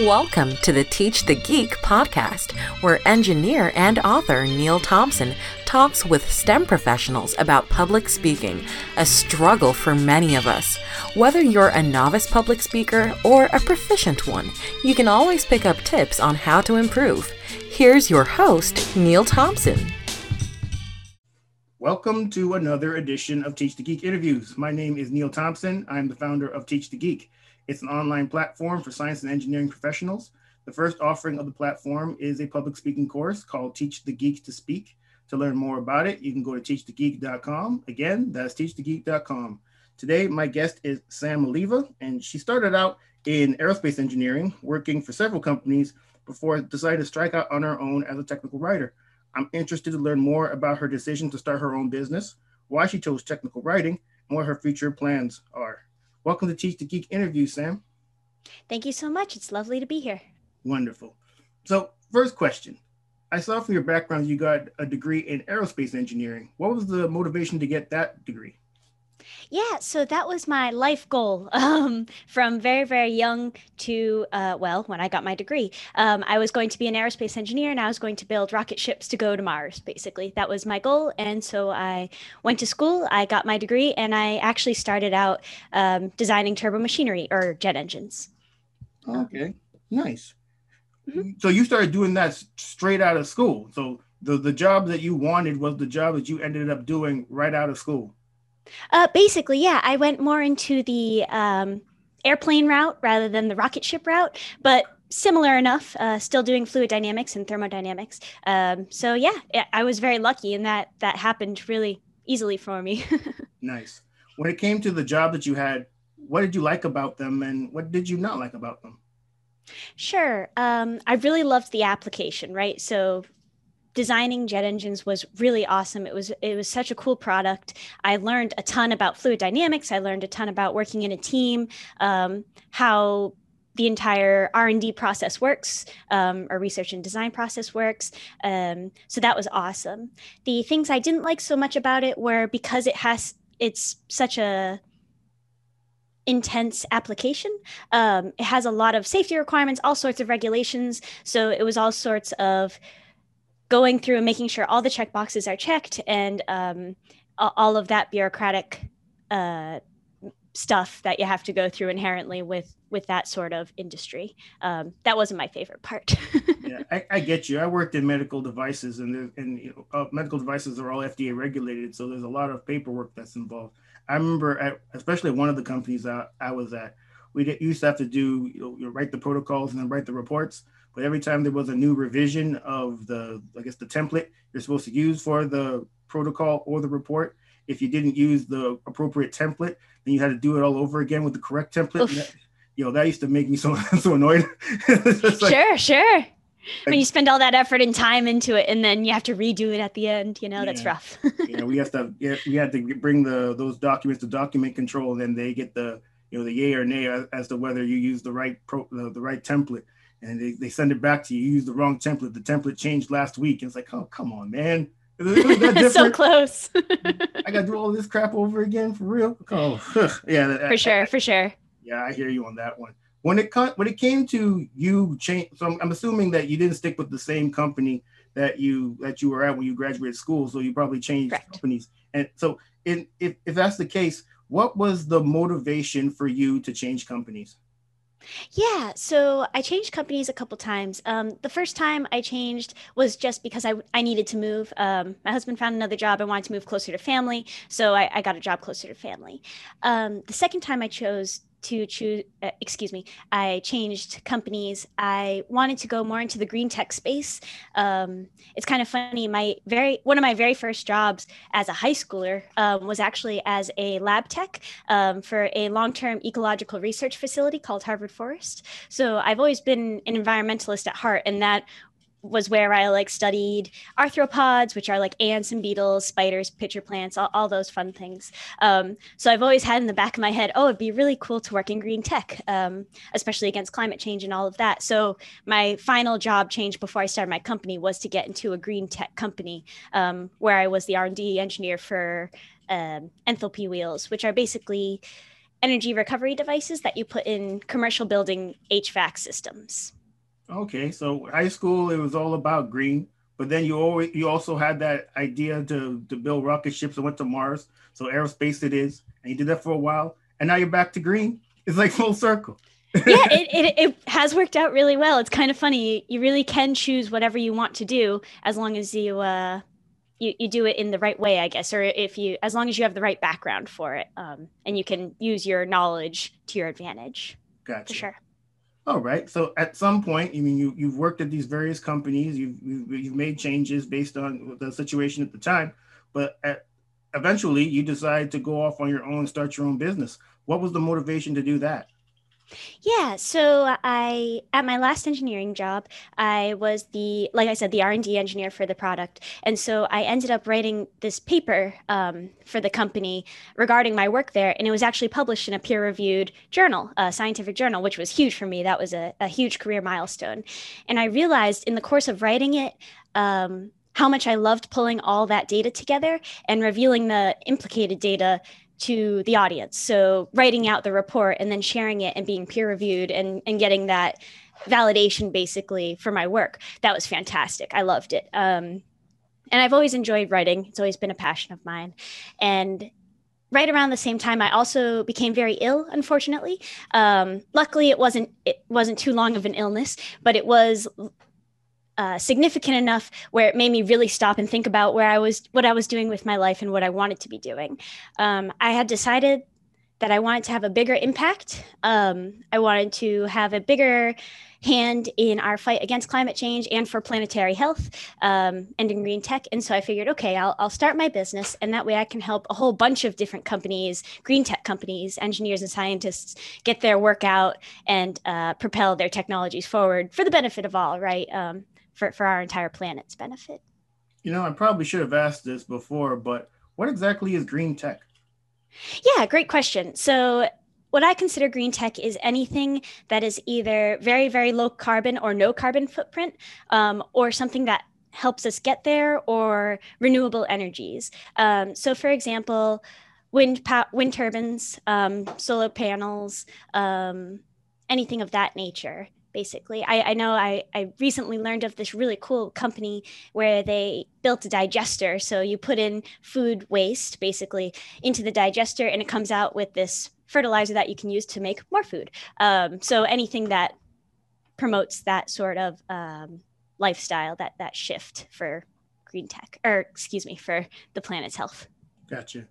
Welcome to the Teach the Geek podcast, where engineer and author Neil Thompson talks with STEM professionals about public speaking, a struggle for many of us. Whether you're a novice public speaker or a proficient one, you can always pick up tips on how to improve. Here's your host, Neil Thompson. Welcome to another edition of Teach the Geek interviews. My name is Neil Thompson. I'm the founder of Teach the Geek. It's an online platform for science and engineering professionals. The first offering of the platform is a public speaking course called Teach the Geek to Speak. To learn more about it, you can go to teachthegeek.com. Again, that's teachthegeek.com. Today, my guest is Sam Oliva, and she started out in aerospace engineering, working for several companies before deciding to strike out on her own as a technical writer. I'm interested to learn more about her decision to start her own business, why she chose technical writing, and what her future plans are. Welcome to Teach the Geek interview, Sam. Thank you so much. It's lovely to be here. Wonderful. So, first question. I saw from your background you got a degree in aerospace engineering. What was the motivation to get that degree? Yeah, so that was my life goal um, from very, very young to, uh, well, when I got my degree. Um, I was going to be an aerospace engineer and I was going to build rocket ships to go to Mars, basically. That was my goal. And so I went to school, I got my degree, and I actually started out um, designing turbo machinery or jet engines. Okay, nice. Mm-hmm. So you started doing that straight out of school. So the, the job that you wanted was the job that you ended up doing right out of school. Uh, basically, yeah, I went more into the um, airplane route rather than the rocket ship route, but similar enough. Uh, still doing fluid dynamics and thermodynamics. Um, so yeah, I was very lucky, and that that happened really easily for me. nice. When it came to the job that you had, what did you like about them, and what did you not like about them? Sure. Um, I really loved the application, right? So designing jet engines was really awesome. It was it was such a cool product. I learned a ton about fluid dynamics. I learned a ton about working in a team, um, how the entire r&d process works um, or research and design process works um, so that was awesome the things i didn't like so much about it were because it has it's such a intense application. Um, it has a lot of safety requirements, all sorts of regulations. So it was all sorts of going through and making sure all the check boxes are checked and um, all of that bureaucratic uh, stuff that you have to go through inherently with with that sort of industry. Um, that wasn't my favorite part. yeah, I, I, get you. I worked in medical devices, and and you know, uh, medical devices are all FDA regulated, so there's a lot of paperwork that's involved. I remember, at, especially one of the companies I, I was at, we used to have to do you know, write the protocols and then write the reports. But every time there was a new revision of the, I guess, the template you're supposed to use for the protocol or the report, if you didn't use the appropriate template, then you had to do it all over again with the correct template. That, you know, that used to make me so so annoyed. like, sure, sure. Like, when you spend all that effort and time into it, and then you have to redo it at the end, you know, yeah, that's rough. yeah, we have to. Yeah, we had to bring the those documents to document control, and then they get the you know the yay or nay as, to whether you use the right pro, the, the right template and they, they send it back to you. You use the wrong template. The template changed last week. And it's like, oh, come on, man. so close. I got to do all this crap over again for real. Oh, yeah. For sure, I, for sure. Yeah, I hear you on that one. When it when it came to you change, so I'm, I'm assuming that you didn't stick with the same company that you that you were at when you graduated school. So you probably changed Correct. companies. And so, in, if if that's the case, what was the motivation for you to change companies? Yeah, so I changed companies a couple times. Um, the first time I changed was just because I, I needed to move. Um, my husband found another job. I wanted to move closer to family, so I, I got a job closer to family. Um, the second time I chose to choose, uh, excuse me, I changed companies. I wanted to go more into the green tech space. Um, it's kind of funny. My very one of my very first jobs as a high schooler um, was actually as a lab tech um, for a long term ecological research facility called Harvard Forest. So I've always been an environmentalist at heart, and that was where I like studied arthropods, which are like ants and beetles, spiders, pitcher plants, all, all those fun things. Um, so I've always had in the back of my head, oh, it'd be really cool to work in green tech, um, especially against climate change and all of that. So my final job change before I started my company was to get into a green tech company um, where I was the R&D engineer for um, enthalpy wheels, which are basically energy recovery devices that you put in commercial building HVAC systems. Okay, so high school it was all about green, but then you always you also had that idea to to build rocket ships and went to Mars. So aerospace it is, and you did that for a while, and now you're back to green. It's like full circle. yeah, it, it, it has worked out really well. It's kind of funny. You really can choose whatever you want to do as long as you uh, you, you do it in the right way, I guess, or if you as long as you have the right background for it, um, and you can use your knowledge to your advantage. Gotcha. For sure. All right. So at some point, I mean, you you've worked at these various companies, you've, you've made changes based on the situation at the time, but at, eventually you decide to go off on your own, start your own business. What was the motivation to do that? Yeah, so I at my last engineering job, I was the like I said the R and D engineer for the product, and so I ended up writing this paper um, for the company regarding my work there, and it was actually published in a peer-reviewed journal, a scientific journal, which was huge for me. That was a, a huge career milestone, and I realized in the course of writing it. Um, how much I loved pulling all that data together and revealing the implicated data to the audience. So writing out the report and then sharing it and being peer reviewed and, and getting that validation basically for my work. That was fantastic. I loved it. Um, and I've always enjoyed writing. It's always been a passion of mine. And right around the same time, I also became very ill. Unfortunately, um, luckily it wasn't it wasn't too long of an illness, but it was uh, significant enough where it made me really stop and think about where I was, what I was doing with my life, and what I wanted to be doing. Um, I had decided that I wanted to have a bigger impact. Um, I wanted to have a bigger hand in our fight against climate change and for planetary health um, and in green tech. And so I figured, okay, I'll, I'll start my business, and that way I can help a whole bunch of different companies, green tech companies, engineers and scientists get their work out and uh, propel their technologies forward for the benefit of all, right? Um, for, for our entire planet's benefit. You know, I probably should have asked this before, but what exactly is green tech? Yeah, great question. So, what I consider green tech is anything that is either very, very low carbon or no carbon footprint, um, or something that helps us get there, or renewable energies. Um, so, for example, wind pa- wind turbines, um, solar panels, um, anything of that nature basically. I, I know I, I recently learned of this really cool company where they built a digester. So you put in food waste basically into the digester and it comes out with this fertilizer that you can use to make more food. Um, so anything that promotes that sort of um, lifestyle, that that shift for green tech, or excuse me, for the planet's health. Gotcha.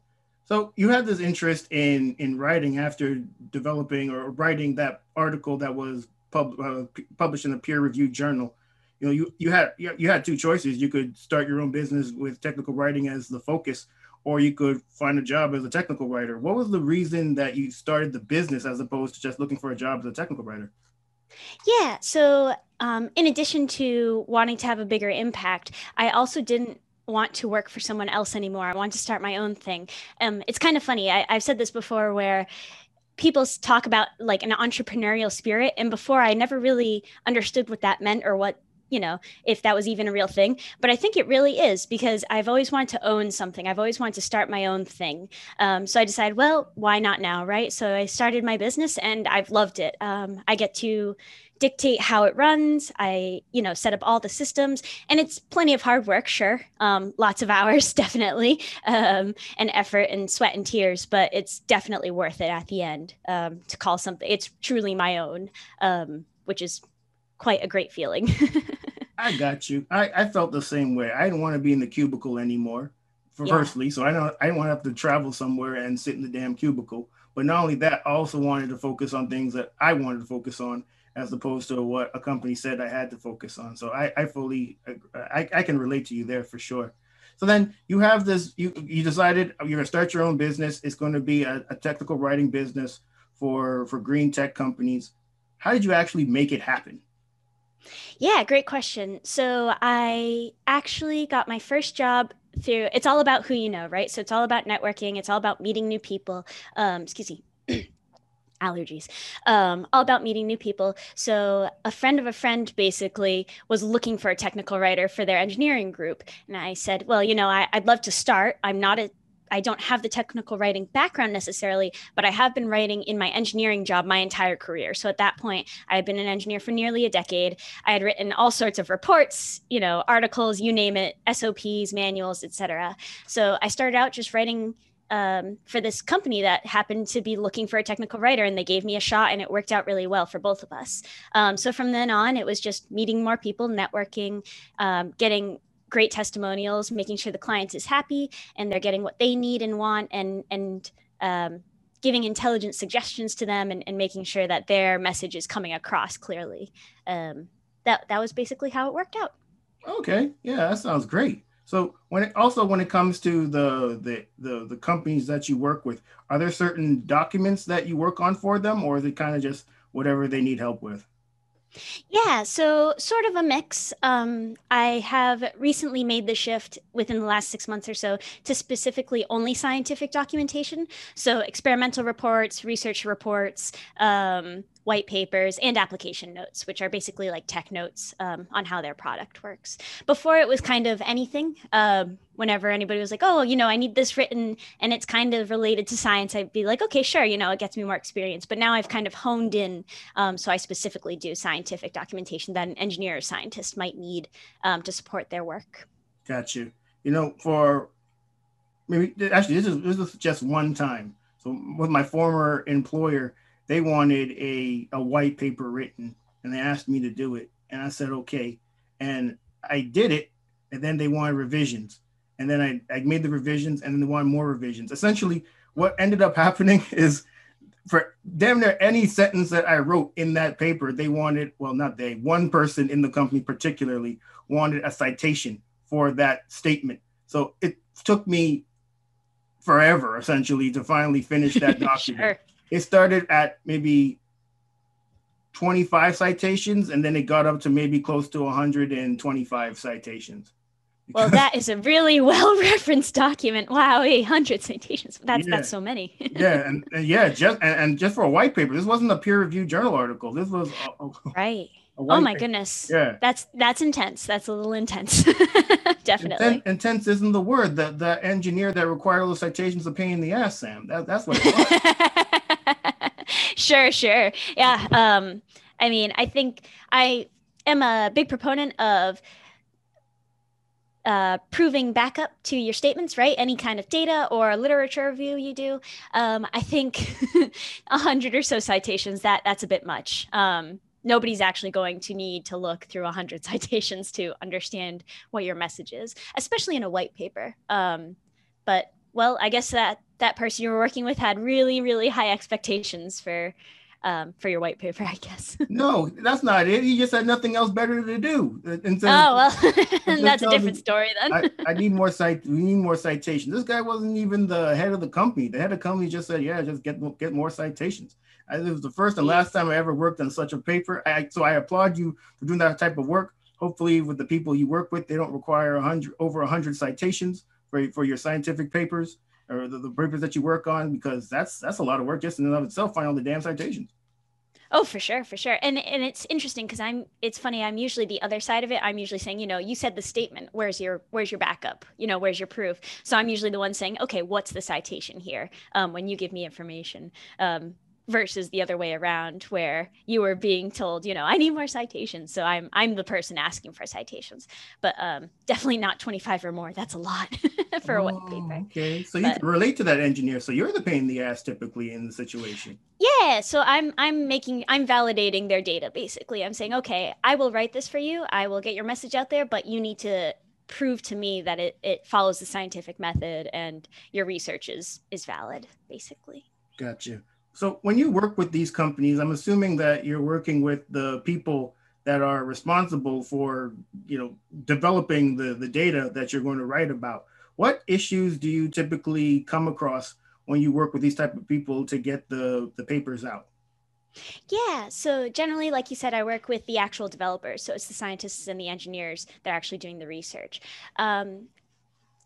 So you had this interest in in writing after developing or writing that article that was pub, uh, published in a peer-reviewed journal. You know, you you had you had two choices. You could start your own business with technical writing as the focus, or you could find a job as a technical writer. What was the reason that you started the business as opposed to just looking for a job as a technical writer? Yeah. So, um, in addition to wanting to have a bigger impact, I also didn't want to work for someone else anymore. I want to start my own thing. Um, it's kind of funny. I, have said this before where people talk about like an entrepreneurial spirit and before i never really understood what that meant or what you know if that was even a real thing but i think it really is because i've always wanted to own something i've always wanted to start my own thing um, so i decided well why not now right so i started my business and i've loved it um, i get to dictate how it runs. I, you know, set up all the systems, and it's plenty of hard work, sure, um, lots of hours, definitely, um, and effort and sweat and tears, but it's definitely worth it at the end um, to call something. It's truly my own, um, which is quite a great feeling. I got you. I, I felt the same way. I didn't want to be in the cubicle anymore. For yeah. firstly, so I don't I didn't want to have to travel somewhere and sit in the damn cubicle. But not only that, I also wanted to focus on things that I wanted to focus on as opposed to what a company said I had to focus on. So I, I fully, I, I can relate to you there for sure. So then you have this, you, you decided you're gonna start your own business. It's going to be a, a technical writing business for, for green tech companies. How did you actually make it happen? Yeah, great question. So I actually got my first job through, it's all about who you know, right? So it's all about networking. It's all about meeting new people. Um, excuse me. allergies um, all about meeting new people so a friend of a friend basically was looking for a technical writer for their engineering group and i said well you know I, i'd love to start i'm not a I don't have the technical writing background necessarily, but I have been writing in my engineering job my entire career. So at that point, I had been an engineer for nearly a decade. I had written all sorts of reports, you know, articles, you name it, SOPs, manuals, etc. So I started out just writing um, for this company that happened to be looking for a technical writer, and they gave me a shot, and it worked out really well for both of us. Um, so from then on, it was just meeting more people, networking, um, getting great testimonials, making sure the client is happy and they're getting what they need and want, and and um, giving intelligent suggestions to them, and, and, making sure that their message is coming across clearly. Um, that that was basically how it worked out. Okay, yeah, that sounds great. So when it also when it comes to the, the the the companies that you work with, are there certain documents that you work on for them, or is it kind of just whatever they need help with? Yeah, so sort of a mix. Um, I have recently made the shift within the last six months or so to specifically only scientific documentation. So experimental reports, research reports, um, white papers, and application notes, which are basically like tech notes um, on how their product works. Before it was kind of anything. Um, whenever anybody was like, oh, you know, I need this written and it's kind of related to science, I'd be like, okay, sure, you know, it gets me more experience. But now I've kind of honed in. Um, so I specifically do scientific documentation that an engineer or scientist might need um, to support their work. Got you. You know, for maybe actually, this is, this is just one time. So with my former employer, they wanted a, a white paper written and they asked me to do it. And I said, okay. And I did it. And then they wanted revisions. And then I, I made the revisions and then they wanted more revisions. Essentially, what ended up happening is for damn near any sentence that I wrote in that paper, they wanted, well, not they, one person in the company particularly wanted a citation for that statement. So it took me forever essentially to finally finish that document. sure it started at maybe 25 citations and then it got up to maybe close to 125 citations. Well, that is a really well referenced document. Wow, 800 citations. That's yeah. that's so many. yeah, and, and, yeah, just and, and, just for a white paper. This wasn't a peer reviewed journal article. This was a, a, right. oh my paper. goodness. Yeah, that's that's intense. That's a little intense. Definitely. Inten- intense isn't the word. The the engineer that required those citations a pain in the ass, Sam. That, that's what. sure, sure. Yeah. Um, I mean, I think I am a big proponent of uh, proving backup to your statements, right? Any kind of data or literature review you do. Um, I think a hundred or so citations that that's a bit much. Um, nobody's actually going to need to look through a hundred citations to understand what your message is, especially in a white paper. Um, but well, I guess that that person you were working with had really, really high expectations for um, for your white paper, I guess. no, that's not it. He just had nothing else better to do. And so, oh well, that's a different story then. I, I, need more cite. We need more citations. This guy wasn't even the head of the company. The head of the company just said, "Yeah, just get get more citations." I, it was the first and last time I ever worked on such a paper. I, so I applaud you for doing that type of work. Hopefully, with the people you work with, they don't require a hundred over a hundred citations for, for your scientific papers or the, the papers that you work on because that's that's a lot of work just in and of itself finding all the damn citations. Oh for sure for sure. And and it's interesting because i'm it's funny i'm usually the other side of it. I'm usually saying you know you said the statement where's your where's your backup? You know where's your proof? So i'm usually the one saying okay what's the citation here um, when you give me information? Um, versus the other way around where you were being told you know i need more citations so i'm i'm the person asking for citations. But um definitely not 25 or more that's a lot for oh, a white paper. Okay. So but, you can relate to that engineer so you're the pain in the ass typically in the situation. Yeah so i'm i'm making i'm validating their data basically. I'm saying okay i will write this for you i will get your message out there but you need to prove to me that it, it follows the scientific method and your research is is valid basically. Gotcha so when you work with these companies, I'm assuming that you're working with the people that are responsible for, you know, developing the, the data that you're going to write about. What issues do you typically come across when you work with these type of people to get the, the papers out? Yeah, so generally, like you said, I work with the actual developers. So it's the scientists and the engineers that are actually doing the research. Um,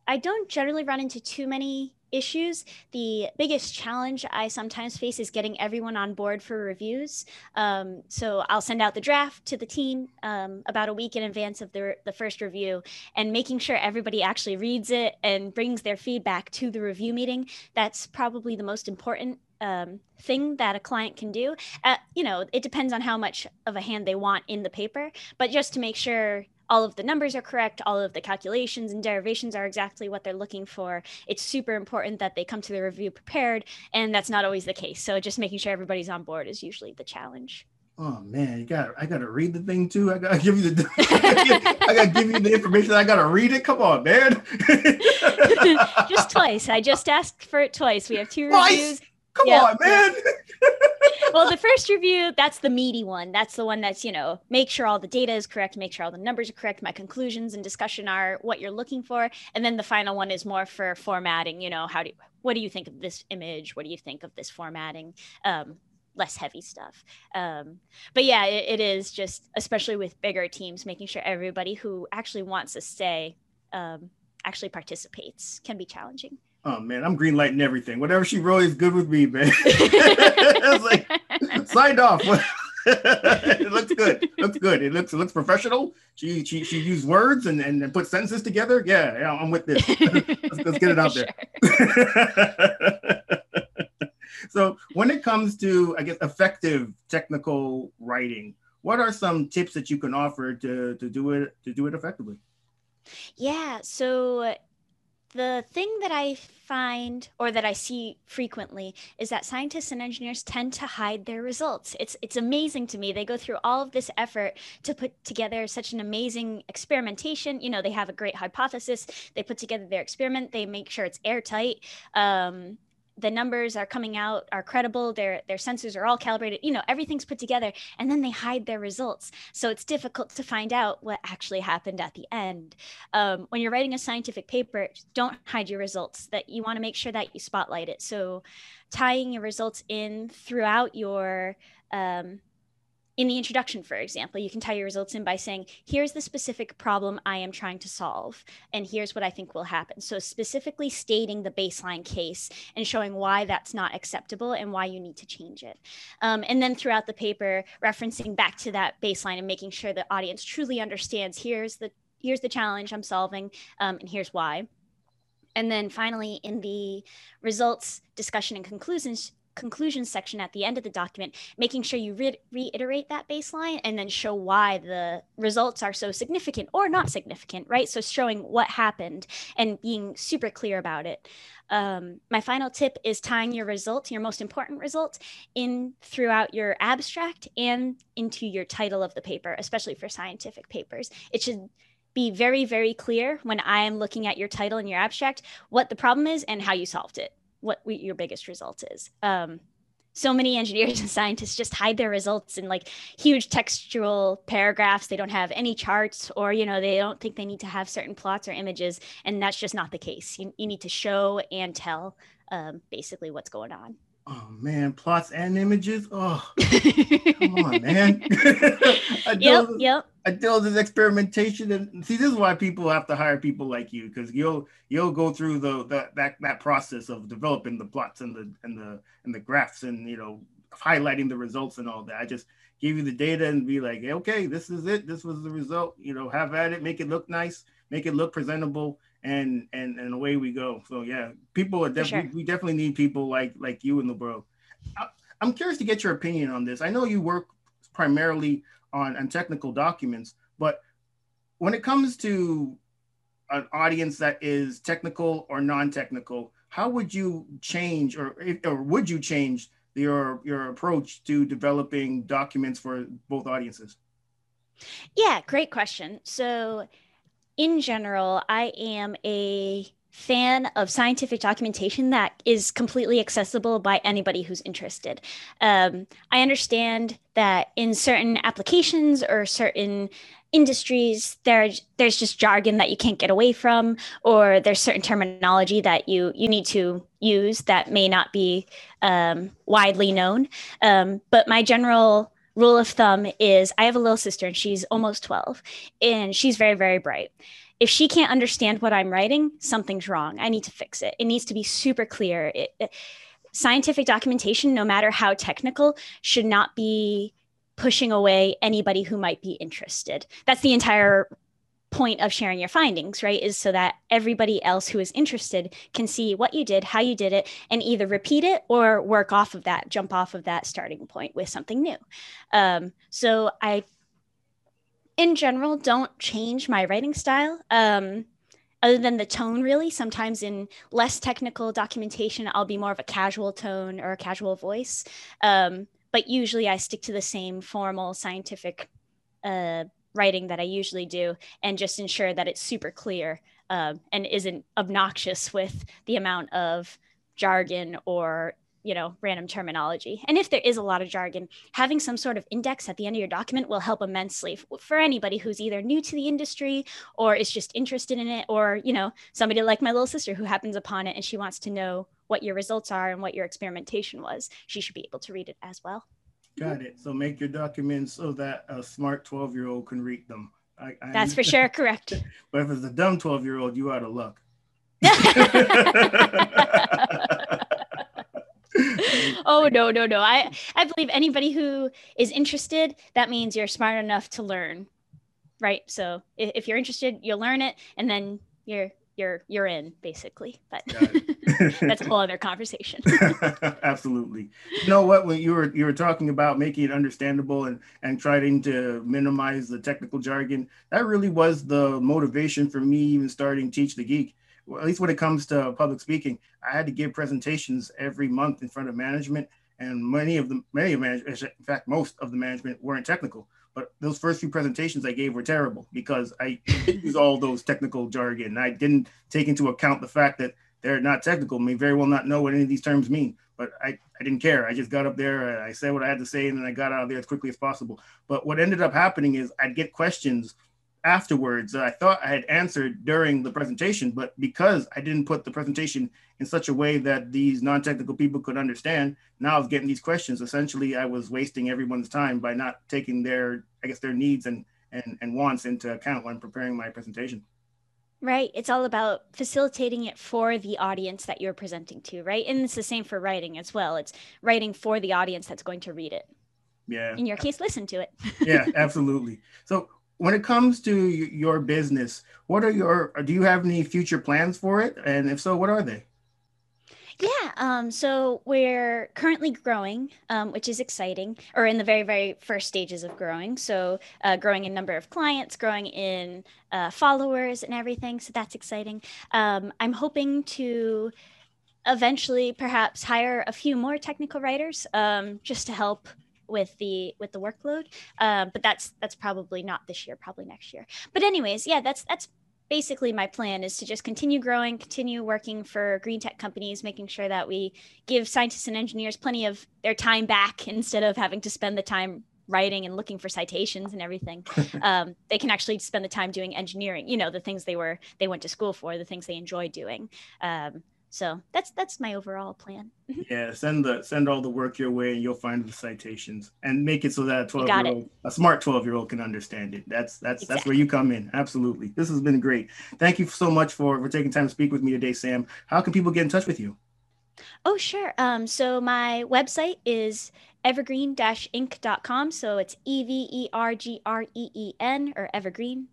I don't generally run into too many issues. The biggest challenge I sometimes face is getting everyone on board for reviews. Um, so I'll send out the draft to the team um, about a week in advance of the, the first review and making sure everybody actually reads it and brings their feedback to the review meeting. That's probably the most important um, thing that a client can do. Uh, you know, it depends on how much of a hand they want in the paper, but just to make sure all of the numbers are correct, all of the calculations and derivations are exactly what they're looking for. It's super important that they come to the review prepared, and that's not always the case. So just making sure everybody's on board is usually the challenge. Oh man, you got I gotta read the thing too. I gotta give you the I gotta give you the information. I gotta read it. Come on, man. just twice. I just asked for it twice. We have two twice? reviews. Come yep. on, man. well, the first review, that's the meaty one. That's the one that's, you know, make sure all the data is correct, make sure all the numbers are correct, my conclusions and discussion are what you're looking for. And then the final one is more for formatting, you know, how do you, what do you think of this image? What do you think of this formatting? Um, less heavy stuff. Um, but yeah, it, it is just, especially with bigger teams, making sure everybody who actually wants to stay um, actually participates can be challenging. Oh man, I'm green lighting everything. Whatever she wrote is good with me, man. it's like signed off. it looks good. looks good. It looks it looks professional. She she she used words and and put sentences together. Yeah, yeah, I'm with this. let's, let's get it out there. so when it comes to I guess effective technical writing, what are some tips that you can offer to to do it to do it effectively? Yeah, so the thing that I find or that I see frequently is that scientists and engineers tend to hide their results. It's it's amazing to me. They go through all of this effort to put together such an amazing experimentation. You know, they have a great hypothesis. They put together their experiment. They make sure it's airtight. Um, the numbers are coming out are credible their their sensors are all calibrated you know everything's put together and then they hide their results. So it's difficult to find out what actually happened at the end. Um, when you're writing a scientific paper don't hide your results that you want to make sure that you spotlight it. So tying your results in throughout your um, in the introduction, for example, you can tie your results in by saying, here's the specific problem I am trying to solve, and here's what I think will happen. So, specifically stating the baseline case and showing why that's not acceptable and why you need to change it. Um, and then throughout the paper, referencing back to that baseline and making sure the audience truly understands here's the here's the challenge I'm solving, um, and here's why. And then finally, in the results discussion and conclusions conclusion section at the end of the document, making sure you re- reiterate that baseline and then show why the results are so significant or not significant, right? So showing what happened and being super clear about it. Um, my final tip is tying your results, your most important results, in throughout your abstract and into your title of the paper, especially for scientific papers. It should be very, very clear when I am looking at your title and your abstract what the problem is and how you solved it what we, your biggest result is. Um, so many engineers and scientists just hide their results in like huge textual paragraphs. They don't have any charts, or you know, they don't think they need to have certain plots or images, and that's just not the case. You, you need to show and tell um, basically what's going on. Oh man, plots and images. Oh, come on, man. I yep, yep. I deal with this experimentation, and see, this is why people have to hire people like you because you'll you'll go through the, the that that process of developing the plots and the and the and the graphs and you know highlighting the results and all that. I just give you the data and be like, okay, this is it. This was the result. You know, have at it, make it look nice, make it look presentable, and and and away we go. So yeah, people are definitely sure. we definitely need people like like you in the world. I, I'm curious to get your opinion on this. I know you work primarily on, on technical documents, but when it comes to an audience that is technical or non-technical, how would you change or or would you change your your approach to developing documents for both audiences? Yeah, great question. So in general, I am a fan of scientific documentation that is completely accessible by anybody who's interested. Um, I understand that in certain applications or certain industries there there's just jargon that you can't get away from or there's certain terminology that you you need to use that may not be um, widely known um, but my general rule of thumb is I have a little sister and she's almost 12 and she's very, very bright. if she can't understand what I'm writing, something's wrong. I need to fix it. It needs to be super clear. It, it, scientific documentation, no matter how technical, should not be pushing away anybody who might be interested. That's the entire point of sharing your findings, right? Is so that everybody else who is interested can see what you did, how you did it, and either repeat it or work off of that, jump off of that starting point with something new. Um, so I, in general, don't change my writing style. Um, other than the tone really sometimes in less technical documentation i'll be more of a casual tone or a casual voice um, but usually i stick to the same formal scientific uh, writing that i usually do and just ensure that it's super clear um, and isn't obnoxious with the amount of jargon or you know random terminology. And if there is a lot of jargon having some sort of index at the end of your document will help immensely for anybody who's either new to the industry or is just interested in it or you know somebody like my little sister who happens upon it and she wants to know what your results are and what your experimentation was she should be able to read it as well got it. So make your documents so that a smart 12 year old can read them. I, I that's for sure correct. But if it's a dumb 12 year old you out of luck. Oh no no no. I i believe anybody who is interested that means you're smart enough to learn right? So if, if you're interested you'll learn it and then you're you're you're in basically but that's a whole other conversation. Absolutely. You know what? When you were you were talking about making it understandable and and trying to minimize the technical jargon that really was the motivation for me even starting teach the geek. Well, at least when it comes to public speaking, I had to give presentations every month in front of management, and many of the many of management, in fact, most of the management weren't technical. But those first few presentations I gave were terrible because I used all those technical jargon. I didn't take into account the fact that they're not technical, may very well not know what any of these terms mean. But I, I didn't care. I just got up there, uh, I said what I had to say, and then I got out of there as quickly as possible. But what ended up happening is I'd get questions afterwards that I thought I had answered during the presentation, but because I didn't put the presentation in such a way that these non-technical people could understand, now I was getting these questions. Essentially, I was wasting everyone's time by not taking their, I guess, their needs and and, and wants into account when preparing my presentation. Right. It's all about facilitating it for the audience that you're presenting to, right? And it's the same for writing as well. It's writing for the audience that's going to read it. Yeah. In your case, listen to it. yeah, absolutely. So when it comes to your business, what are your do you have any future plans for it? And if so, what are they? Yeah, um, so we're currently growing, um, which is exciting, or in the very, very first stages of growing. So, uh, growing in number of clients, growing in uh, followers, and everything. So, that's exciting. Um, I'm hoping to eventually perhaps hire a few more technical writers um, just to help with the with the workload. Uh, but that's that's probably not this year probably next year. But anyways yeah that's that's basically my plan is to just continue growing continue working for green tech companies making sure that we give scientists and engineers plenty of their time back instead of having to spend the time writing and looking for citations and everything. Um, they can actually spend the time doing engineering you know the things they were they went to school for the things they enjoy doing. Um, so that's that's my overall plan. yeah, send the send all the work your way, and you'll find the citations, and make it so that a twelve year old, a smart twelve year old, can understand it. That's that's exactly. that's where you come in. Absolutely, this has been great. Thank you so much for for taking time to speak with me today, Sam. How can people get in touch with you? Oh, sure. Um, so my website is evergreen-ink.com. So it's E-V-E-R-G-R-E-E-N or evergreen-ink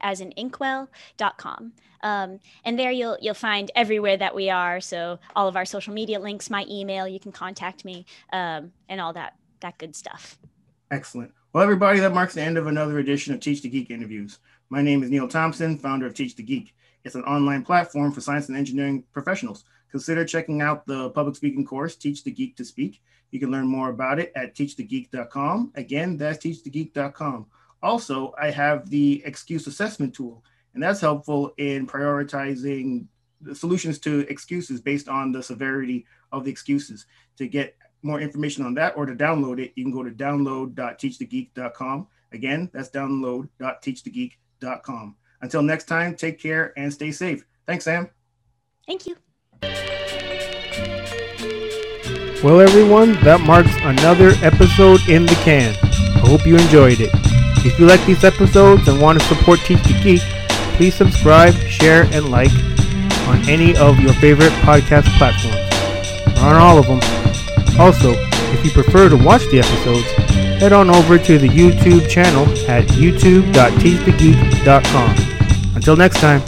as in inkwell.com. Um, and there you'll you'll find everywhere that we are. So all of our social media links, my email, you can contact me, um, and all that that good stuff. Excellent. Well, everybody, that marks the end of another edition of Teach the Geek interviews. My name is Neil Thompson, founder of Teach the Geek. It's an online platform for science and engineering professionals. Consider checking out the public speaking course, Teach the Geek to Speak. You can learn more about it at teachthegeek.com. Again, that's teachthegeek.com. Also, I have the excuse assessment tool, and that's helpful in prioritizing solutions to excuses based on the severity of the excuses. To get more information on that or to download it, you can go to download.teachthegeek.com. Again, that's download.teachthegeek.com. Until next time, take care and stay safe. Thanks, Sam. Thank you. Well, everyone, that marks another episode in the can. I hope you enjoyed it. If you like these episodes and want to support Teach the Geek, please subscribe, share, and like on any of your favorite podcast platforms, or on all of them. Also, if you prefer to watch the episodes, head on over to the YouTube channel at youtube.teachthegeek.com. Until next time.